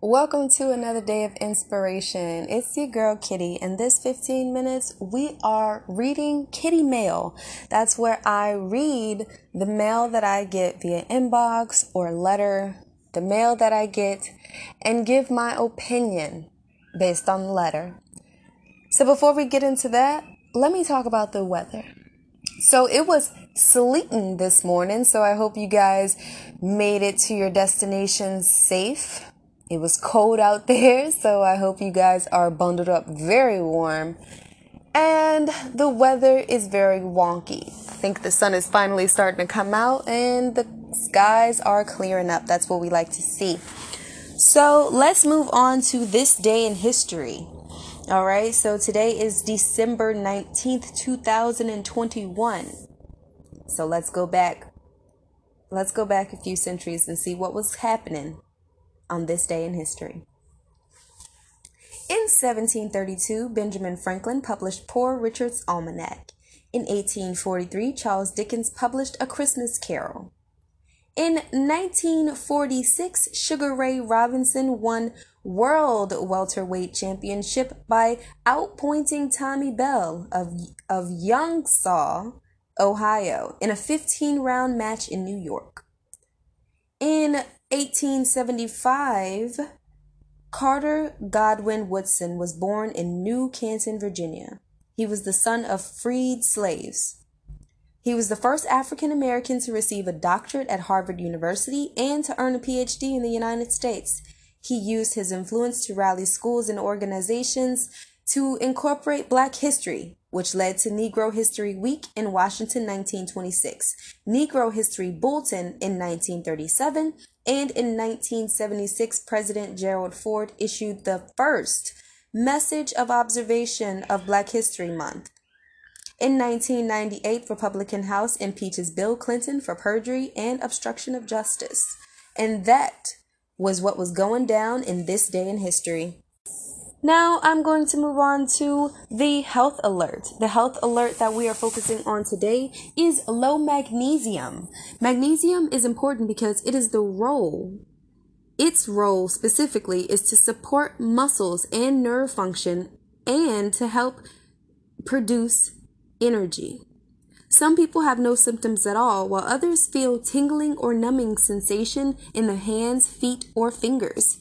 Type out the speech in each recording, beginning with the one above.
Welcome to another day of inspiration. It's your girl Kitty. and this 15 minutes, we are reading Kitty Mail. That's where I read the mail that I get via inbox or letter, the mail that I get, and give my opinion based on the letter. So before we get into that, let me talk about the weather. So it was sleeting this morning, so I hope you guys made it to your destination safe. It was cold out there, so I hope you guys are bundled up very warm. And the weather is very wonky. I think the sun is finally starting to come out and the skies are clearing up. That's what we like to see. So let's move on to this day in history. All right, so today is December 19th, 2021. So let's go back. Let's go back a few centuries and see what was happening on this day in history. In 1732, Benjamin Franklin published Poor Richard's Almanac. In 1843, Charles Dickens published A Christmas Carol. In 1946, Sugar Ray Robinson won World Welterweight Championship by outpointing Tommy Bell of, of Youngstown, Ohio, in a 15 round match in New York. In 1875, Carter Godwin Woodson was born in New Canton, Virginia. He was the son of freed slaves. He was the first African American to receive a doctorate at Harvard University and to earn a PhD in the United States. He used his influence to rally schools and organizations to incorporate Black history, which led to Negro History Week in Washington 1926, Negro History Bulletin in 1937, and in 1976, President Gerald Ford issued the first Message of Observation of Black History Month. In 1998, Republican House impeaches Bill Clinton for perjury and obstruction of justice. And that was what was going down in this day in history. Now I'm going to move on to the health alert. The health alert that we are focusing on today is low magnesium. Magnesium is important because it is the role, its role specifically is to support muscles and nerve function and to help produce energy. Some people have no symptoms at all, while others feel tingling or numbing sensation in the hands, feet, or fingers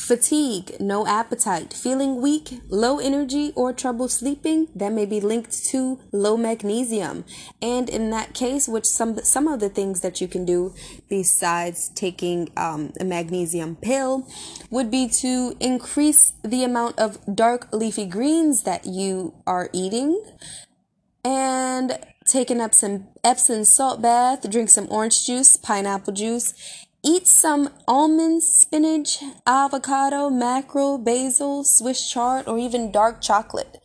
fatigue, no appetite, feeling weak, low energy, or trouble sleeping, that may be linked to low magnesium. And in that case, which some some of the things that you can do besides taking um, a magnesium pill would be to increase the amount of dark leafy greens that you are eating and taking up some Epsom salt bath, drink some orange juice, pineapple juice, Eat some almonds, spinach, avocado, mackerel, basil, Swiss chard, or even dark chocolate.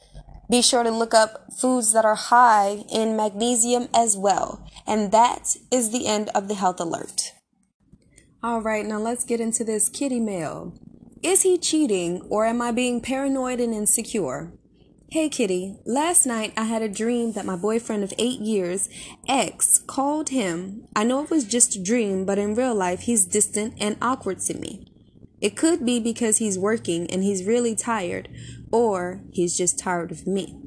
Be sure to look up foods that are high in magnesium as well. And that is the end of the health alert. All right, now let's get into this kitty mail. Is he cheating or am I being paranoid and insecure? Hey Kitty, last night I had a dream that my boyfriend of eight years, X, called him. I know it was just a dream, but in real life he's distant and awkward to me. It could be because he's working and he's really tired, or he's just tired of me.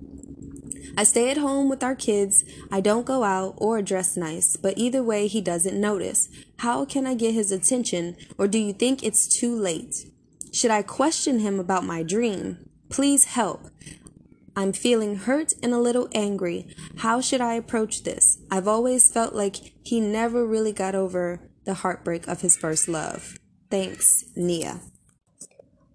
I stay at home with our kids. I don't go out or dress nice, but either way, he doesn't notice. How can I get his attention, or do you think it's too late? Should I question him about my dream? Please help. I'm feeling hurt and a little angry. How should I approach this? I've always felt like he never really got over the heartbreak of his first love. Thanks, Nia.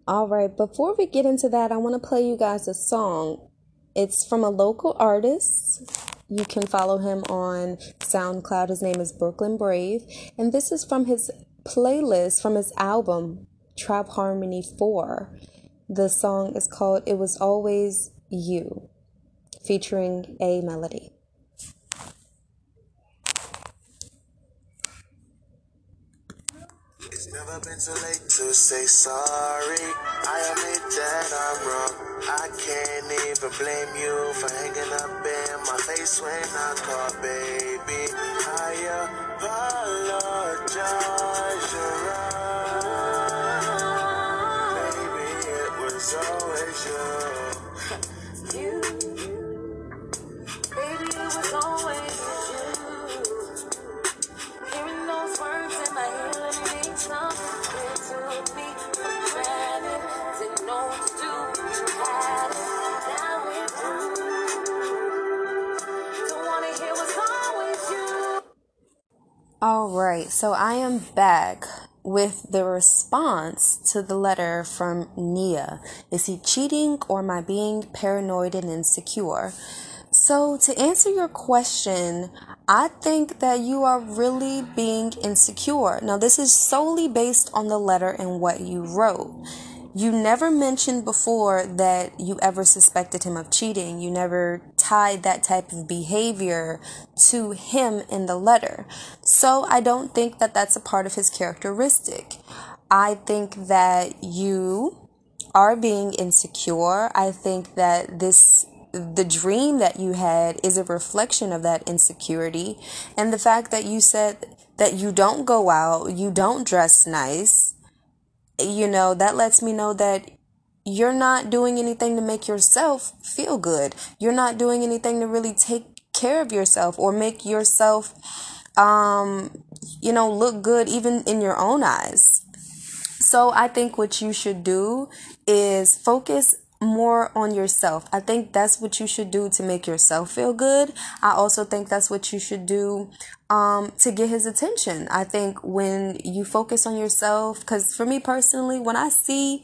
All right, before we get into that, I want to play you guys a song. It's from a local artist. You can follow him on SoundCloud. His name is Brooklyn Brave. And this is from his playlist from his album, Trap Harmony 4. The song is called It Was Always you, featuring A Melody. It's never been too late to say sorry. I admit that I'm wrong. I can't even blame you for hanging up in my face when I call, baby. Right, so I am back with the response to the letter from Nia. Is he cheating or am I being paranoid and insecure? So, to answer your question, I think that you are really being insecure. Now, this is solely based on the letter and what you wrote. You never mentioned before that you ever suspected him of cheating. You never tied that type of behavior to him in the letter. So I don't think that that's a part of his characteristic. I think that you are being insecure. I think that this the dream that you had is a reflection of that insecurity and the fact that you said that you don't go out, you don't dress nice, you know, that lets me know that you're not doing anything to make yourself feel good. You're not doing anything to really take care of yourself or make yourself um you know look good even in your own eyes. So I think what you should do is focus more on yourself. I think that's what you should do to make yourself feel good. I also think that's what you should do um, to get his attention. I think when you focus on yourself, because for me personally, when I see,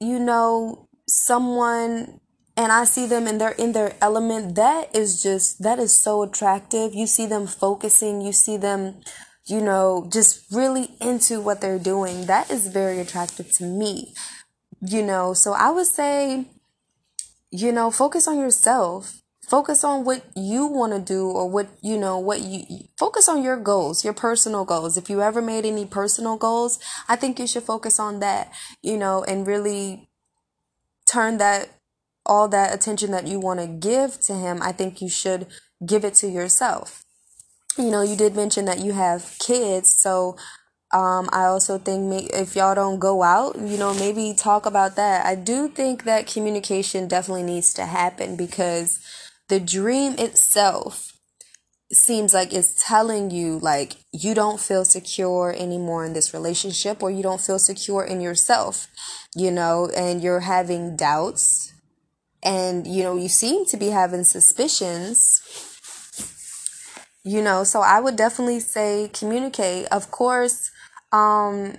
you know, someone and I see them and they're in their element, that is just, that is so attractive. You see them focusing, you see them, you know, just really into what they're doing. That is very attractive to me you know so i would say you know focus on yourself. Focus on what you want to do or what you know what you focus on your goals your personal goals. If you ever made any personal goals i think you should focus on that you know and really turn that all that attention that you want to give to him i think you should give it to yourself. You know you did mention that you have kids so um, I also think if y'all don't go out, you know, maybe talk about that. I do think that communication definitely needs to happen because the dream itself seems like it's telling you like you don't feel secure anymore in this relationship or you don't feel secure in yourself, you know, and you're having doubts and you know, you seem to be having suspicions you know so i would definitely say communicate of course um,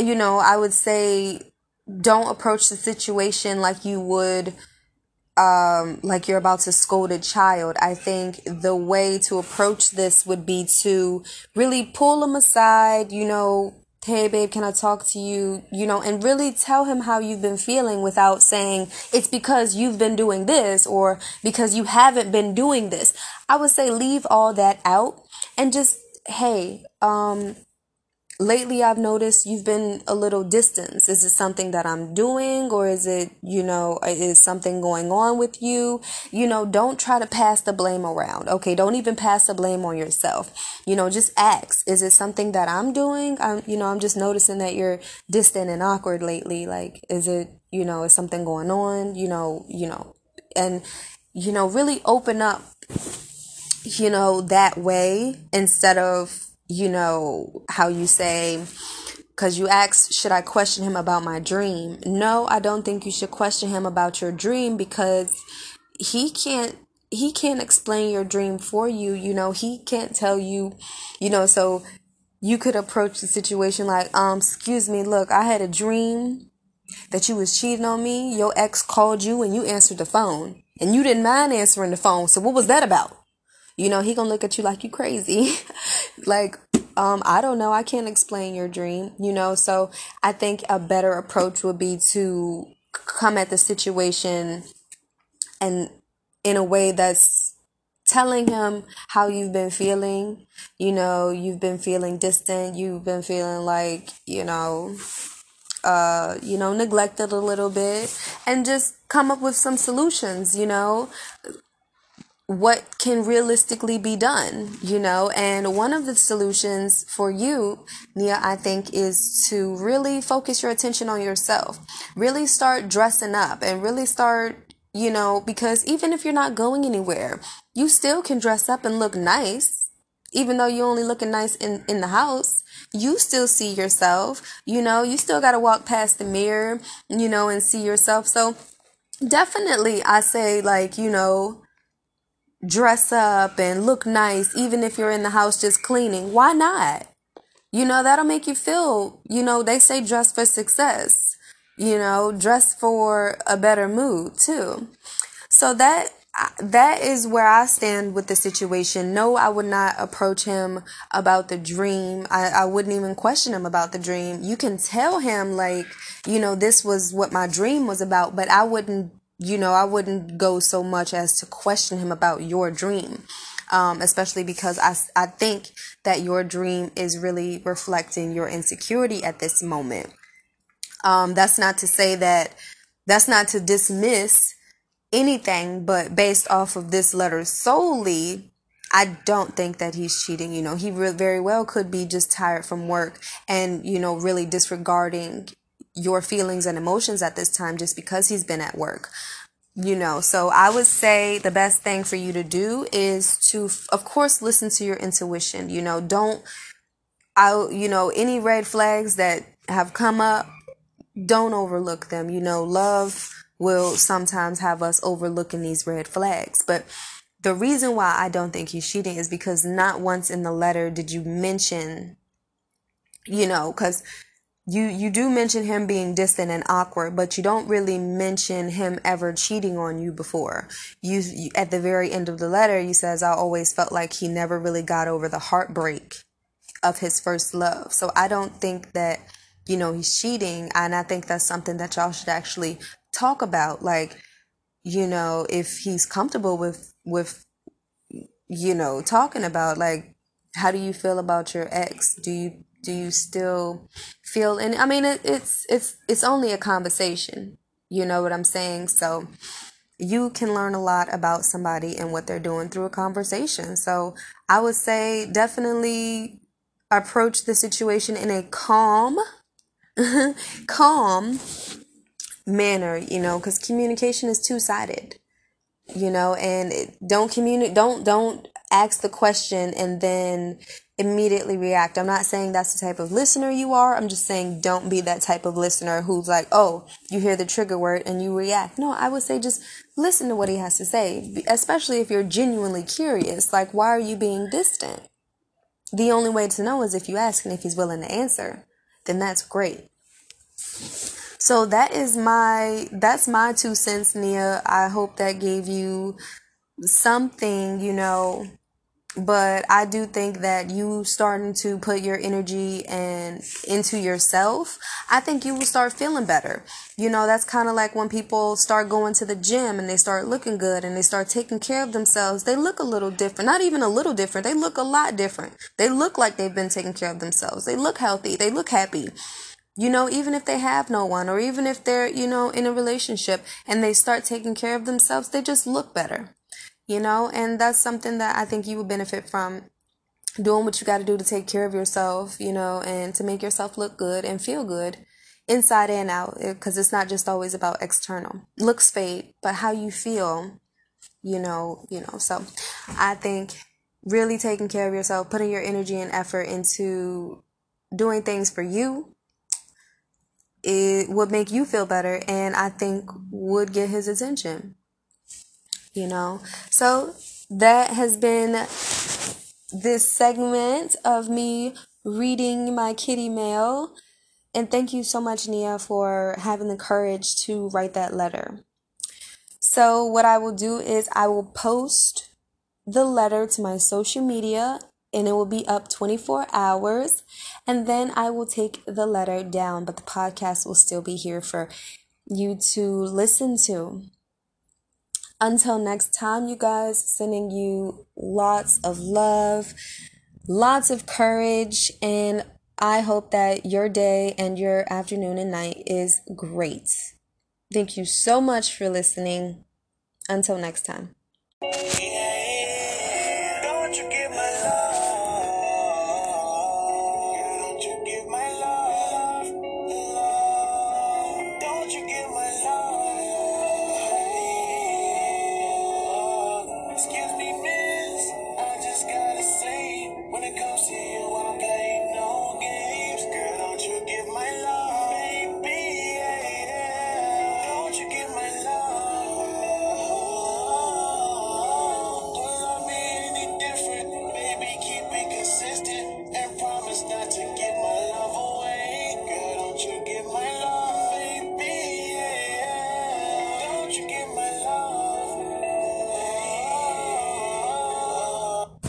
you know, I would say don't approach the situation like you would um, like you're about to scold a child. I think the way to approach this would be to really pull him aside, you know, hey babe, can I talk to you? You know, and really tell him how you've been feeling without saying it's because you've been doing this or because you haven't been doing this. I would say leave all that out and just, hey, um, lately I've noticed you've been a little distant. Is it something that I'm doing or is it, you know, uh, is something going on with you? You know, don't try to pass the blame around. Okay. Don't even pass the blame on yourself. You know, just ask, is it something that I'm doing? I'm, you know, I'm just noticing that you're distant and awkward lately. Like, is it, you know, is something going on? You know, you know, and, you know, really open up, you know, that way instead of, you know, how you say, because you asked, should I question him about my dream? No, I don't think you should question him about your dream because he can't he can't explain your dream for you you know? He can't tell you you know? So you could approach the situation like um excuse me look i had a dream that you was cheating on me. Your ex called you and you answered the phone and you didn't mind answering the phone. So what was that about? You know, he gonna look at you like you crazy. like, um, I don't know. I can't explain your dream, you know? So I think a better approach would be to come at the situation and in a way that's telling him how you've been feeling. You know, you've been feeling distant. You've been feeling like, you know, uh, you know, neglected a little bit and just come up with some solutions, you know, what can realistically be done, you know? And one of the solutions for you, Nia, I think, is to really focus your attention on yourself. Really start dressing up and really start, you know, because even if you're not going anywhere, you still can dress up and look nice. Even though you're only looking nice in, in the house, you still see yourself, you know, you still got to walk past the mirror, you know, and see yourself. So definitely, I say, like, you know, dress up and look nice, even if you're in the house just cleaning. Why not? You know, that'll make you feel, you know, they say dress for success, you know, dress for a better mood too. So that that is where I stand with the situation. No, I would not approach him about the dream. I, I wouldn't even question him about the dream. You can tell him, like, you know, this was what my dream was about, but I wouldn't, you know, I wouldn't go so much as to question him about your dream. Um, especially because I, I think that your dream is really reflecting your insecurity at this moment. Um, that's not to say that, that's not to dismiss anything, but based off of this letter solely, I don't think that he's cheating. You know, he re- very well could be just tired from work and, you know, really disregarding your feelings and emotions at this time just because he's been at work. You know, so I would say the best thing for you to do is to, of course, listen to your intuition. You know, don't, I, you know, any red flags that have come up, don't overlook them. You know, love will sometimes have us overlooking these red flags. But the reason why I don't think he's cheating is because not once in the letter did you mention, you know, because you you do mention him being distant and awkward, but you don't really mention him ever cheating on you before. You, you at the very end of the letter, you says I always felt like he never really got over the heartbreak of his first love. So I don't think that you know he's cheating, and I think that's something that y'all should actually talk about like you know if he's comfortable with with you know talking about like how do you feel about your ex do you do you still feel and i mean it, it's it's it's only a conversation you know what i'm saying? So you can learn a lot about somebody and what they're doing through a conversation. So i would say definitely approach the situation in a calm calm manner, you know, because communication is two sided, you know, and don't communicate, don't, don't ask the question and then immediately react. I'm not saying that's the type of listener you are. I'm just saying don't be that type of listener who's like, oh, you hear the trigger word and you react. No, I would say just listen to what he has to say, especially if you're genuinely curious. Like, why are you being distant? The only way to know is if you ask and if he's willing to answer, then that's great. So that is my that's my two cents, Nia. I hope that gave you something, you know. But I do think that you starting to put your energy and into yourself, I think you will start feeling better. You know, that's kind of like when people start going to the gym and they start looking good and they start taking care of themselves. They look a little different. Not even a little different. They look a lot different. They look like they've been taking care of themselves. They look healthy. They look happy you know, even if they have no one or even if they're, you know, in a relationship and they start taking care of themselves, they just look better, you know, and that's something that I think you would benefit from doing what you got to do to take care of yourself, you know, and to make yourself look good and feel good inside and out eh, because it's not just always about external. Looks fade but how you feel you know you know. So i think really taking care of yourself putting your energy and effort into doing things for you it would make you feel better and I think would get his attention. You know? So that has been this segment of me reading my kitty mail. And thank you so much, Nia, for having the courage to write that letter. So, what I will do is I will post the letter to my social media and it will be up 24 hours. And then I will take the letter down, but the podcast will still be here for you to listen to. Until next time, you guys, sending you lots of love, lots of courage, and I hope that your day and your afternoon and night is great. Thank you so much for listening. Until next time.